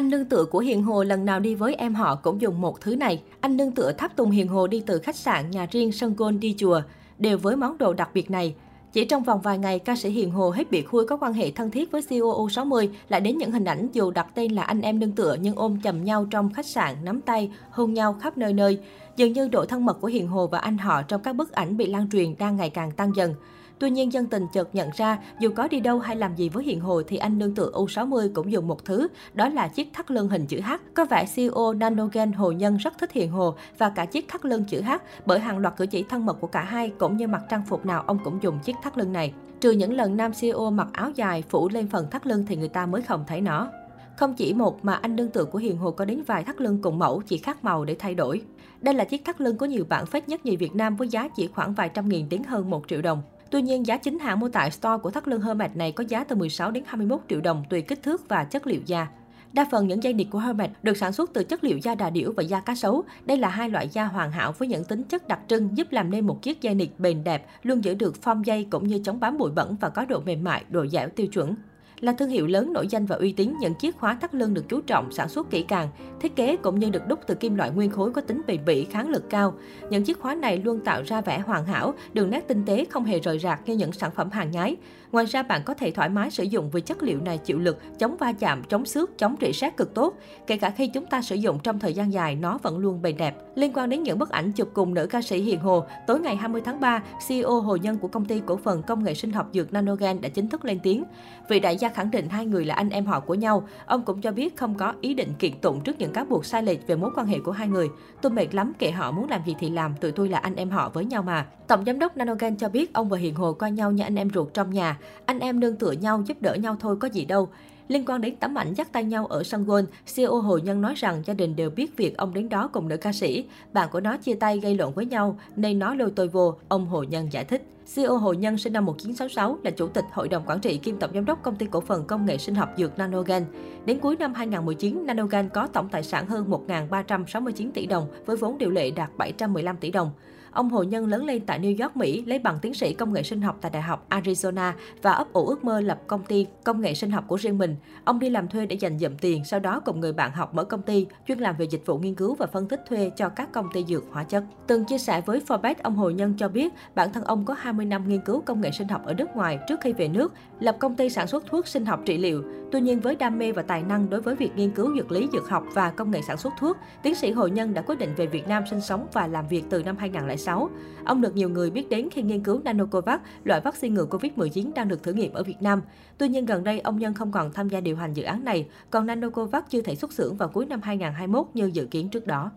Anh nương tựa của Hiền Hồ lần nào đi với em họ cũng dùng một thứ này. Anh nương tựa tháp tùng Hiền Hồ đi từ khách sạn, nhà riêng, sân golf đi chùa, đều với món đồ đặc biệt này. Chỉ trong vòng vài ngày, ca sĩ Hiền Hồ hết bị khui có quan hệ thân thiết với CEO 60 lại đến những hình ảnh dù đặt tên là anh em nương tựa nhưng ôm chầm nhau trong khách sạn, nắm tay, hôn nhau khắp nơi nơi. Dường như độ thân mật của Hiền Hồ và anh họ trong các bức ảnh bị lan truyền đang ngày càng tăng dần. Tuy nhiên, dân tình chợt nhận ra, dù có đi đâu hay làm gì với Hiền Hồ thì anh nương tựa U60 cũng dùng một thứ, đó là chiếc thắt lưng hình chữ H. Có vẻ CEO Nanogen Hồ Nhân rất thích Hiền Hồ và cả chiếc thắt lưng chữ H bởi hàng loạt cử chỉ thân mật của cả hai cũng như mặc trang phục nào ông cũng dùng chiếc thắt lưng này. Trừ những lần nam CEO mặc áo dài phủ lên phần thắt lưng thì người ta mới không thấy nó. Không chỉ một mà anh nương tựa của Hiền Hồ có đến vài thắt lưng cùng mẫu chỉ khác màu để thay đổi. Đây là chiếc thắt lưng có nhiều bản phết nhất nhì Việt Nam với giá chỉ khoảng vài trăm nghìn đến hơn một triệu đồng. Tuy nhiên, giá chính hãng mua tại store của thắt lưng Hermes này có giá từ 16 đến 21 triệu đồng tùy kích thước và chất liệu da. Đa phần những dây nịt của Hermes được sản xuất từ chất liệu da đà điểu và da cá sấu. Đây là hai loại da hoàn hảo với những tính chất đặc trưng giúp làm nên một chiếc dây nịt bền đẹp, luôn giữ được form dây cũng như chống bám bụi bẩn và có độ mềm mại, độ dẻo tiêu chuẩn. Là thương hiệu lớn nổi danh và uy tín, những chiếc khóa thắt lưng được chú trọng sản xuất kỹ càng, thiết kế cũng như được đúc từ kim loại nguyên khối có tính bền bỉ, kháng lực cao. Những chiếc khóa này luôn tạo ra vẻ hoàn hảo, đường nét tinh tế không hề rời rạc như những sản phẩm hàng nhái. Ngoài ra bạn có thể thoải mái sử dụng vì chất liệu này chịu lực, chống va chạm, chống xước, chống rỉ sét cực tốt. Kể cả khi chúng ta sử dụng trong thời gian dài, nó vẫn luôn bền đẹp. Liên quan đến những bức ảnh chụp cùng nữ ca sĩ Hiền Hồ, tối ngày 20 tháng 3, CEO Hồ Nhân của công ty cổ phần công nghệ sinh học dược Nanogen đã chính thức lên tiếng. Vị đại gia khẳng định hai người là anh em họ của nhau. Ông cũng cho biết không có ý định kiện tụng trước những cáo buộc sai lệch về mối quan hệ của hai người. Tôi mệt lắm, kệ họ muốn làm gì thì làm, tụi tôi là anh em họ với nhau mà. Tổng giám đốc Nanogen cho biết ông và Hiền Hồ coi nhau như anh em ruột trong nhà. Anh em nương tựa nhau, giúp đỡ nhau thôi có gì đâu. Liên quan đến tấm ảnh dắt tay nhau ở sân golf, CEO Hồ Nhân nói rằng gia đình đều biết việc ông đến đó cùng nữ ca sĩ. Bạn của nó chia tay gây lộn với nhau nên nó lôi tôi vô, ông Hồ Nhân giải thích. CEO Hồ Nhân sinh năm 1966 là chủ tịch hội đồng quản trị kiêm tổng giám đốc công ty cổ phần công nghệ sinh học dược Nanogen. Đến cuối năm 2019, Nanogen có tổng tài sản hơn 1.369 tỷ đồng với vốn điều lệ đạt 715 tỷ đồng. Ông Hồ Nhân lớn lên tại New York, Mỹ, lấy bằng tiến sĩ công nghệ sinh học tại Đại học Arizona và ấp ủ ước mơ lập công ty công nghệ sinh học của riêng mình. Ông đi làm thuê để dành dụm tiền, sau đó cùng người bạn học mở công ty, chuyên làm về dịch vụ nghiên cứu và phân tích thuê cho các công ty dược hóa chất. Từng chia sẻ với Forbes, ông Hồ Nhân cho biết bản thân ông có 20 năm nghiên cứu công nghệ sinh học ở nước ngoài trước khi về nước, lập công ty sản xuất thuốc sinh học trị liệu. Tuy nhiên với đam mê và tài năng đối với việc nghiên cứu dược lý, dược học và công nghệ sản xuất thuốc, tiến sĩ Hồ Nhân đã quyết định về Việt Nam sinh sống và làm việc từ năm 2006. 2006. Ông được nhiều người biết đến khi nghiên cứu Nanocovax, loại vaccine ngừa Covid-19 đang được thử nghiệm ở Việt Nam. Tuy nhiên gần đây ông Nhân không còn tham gia điều hành dự án này, còn Nanocovax chưa thể xuất xưởng vào cuối năm 2021 như dự kiến trước đó.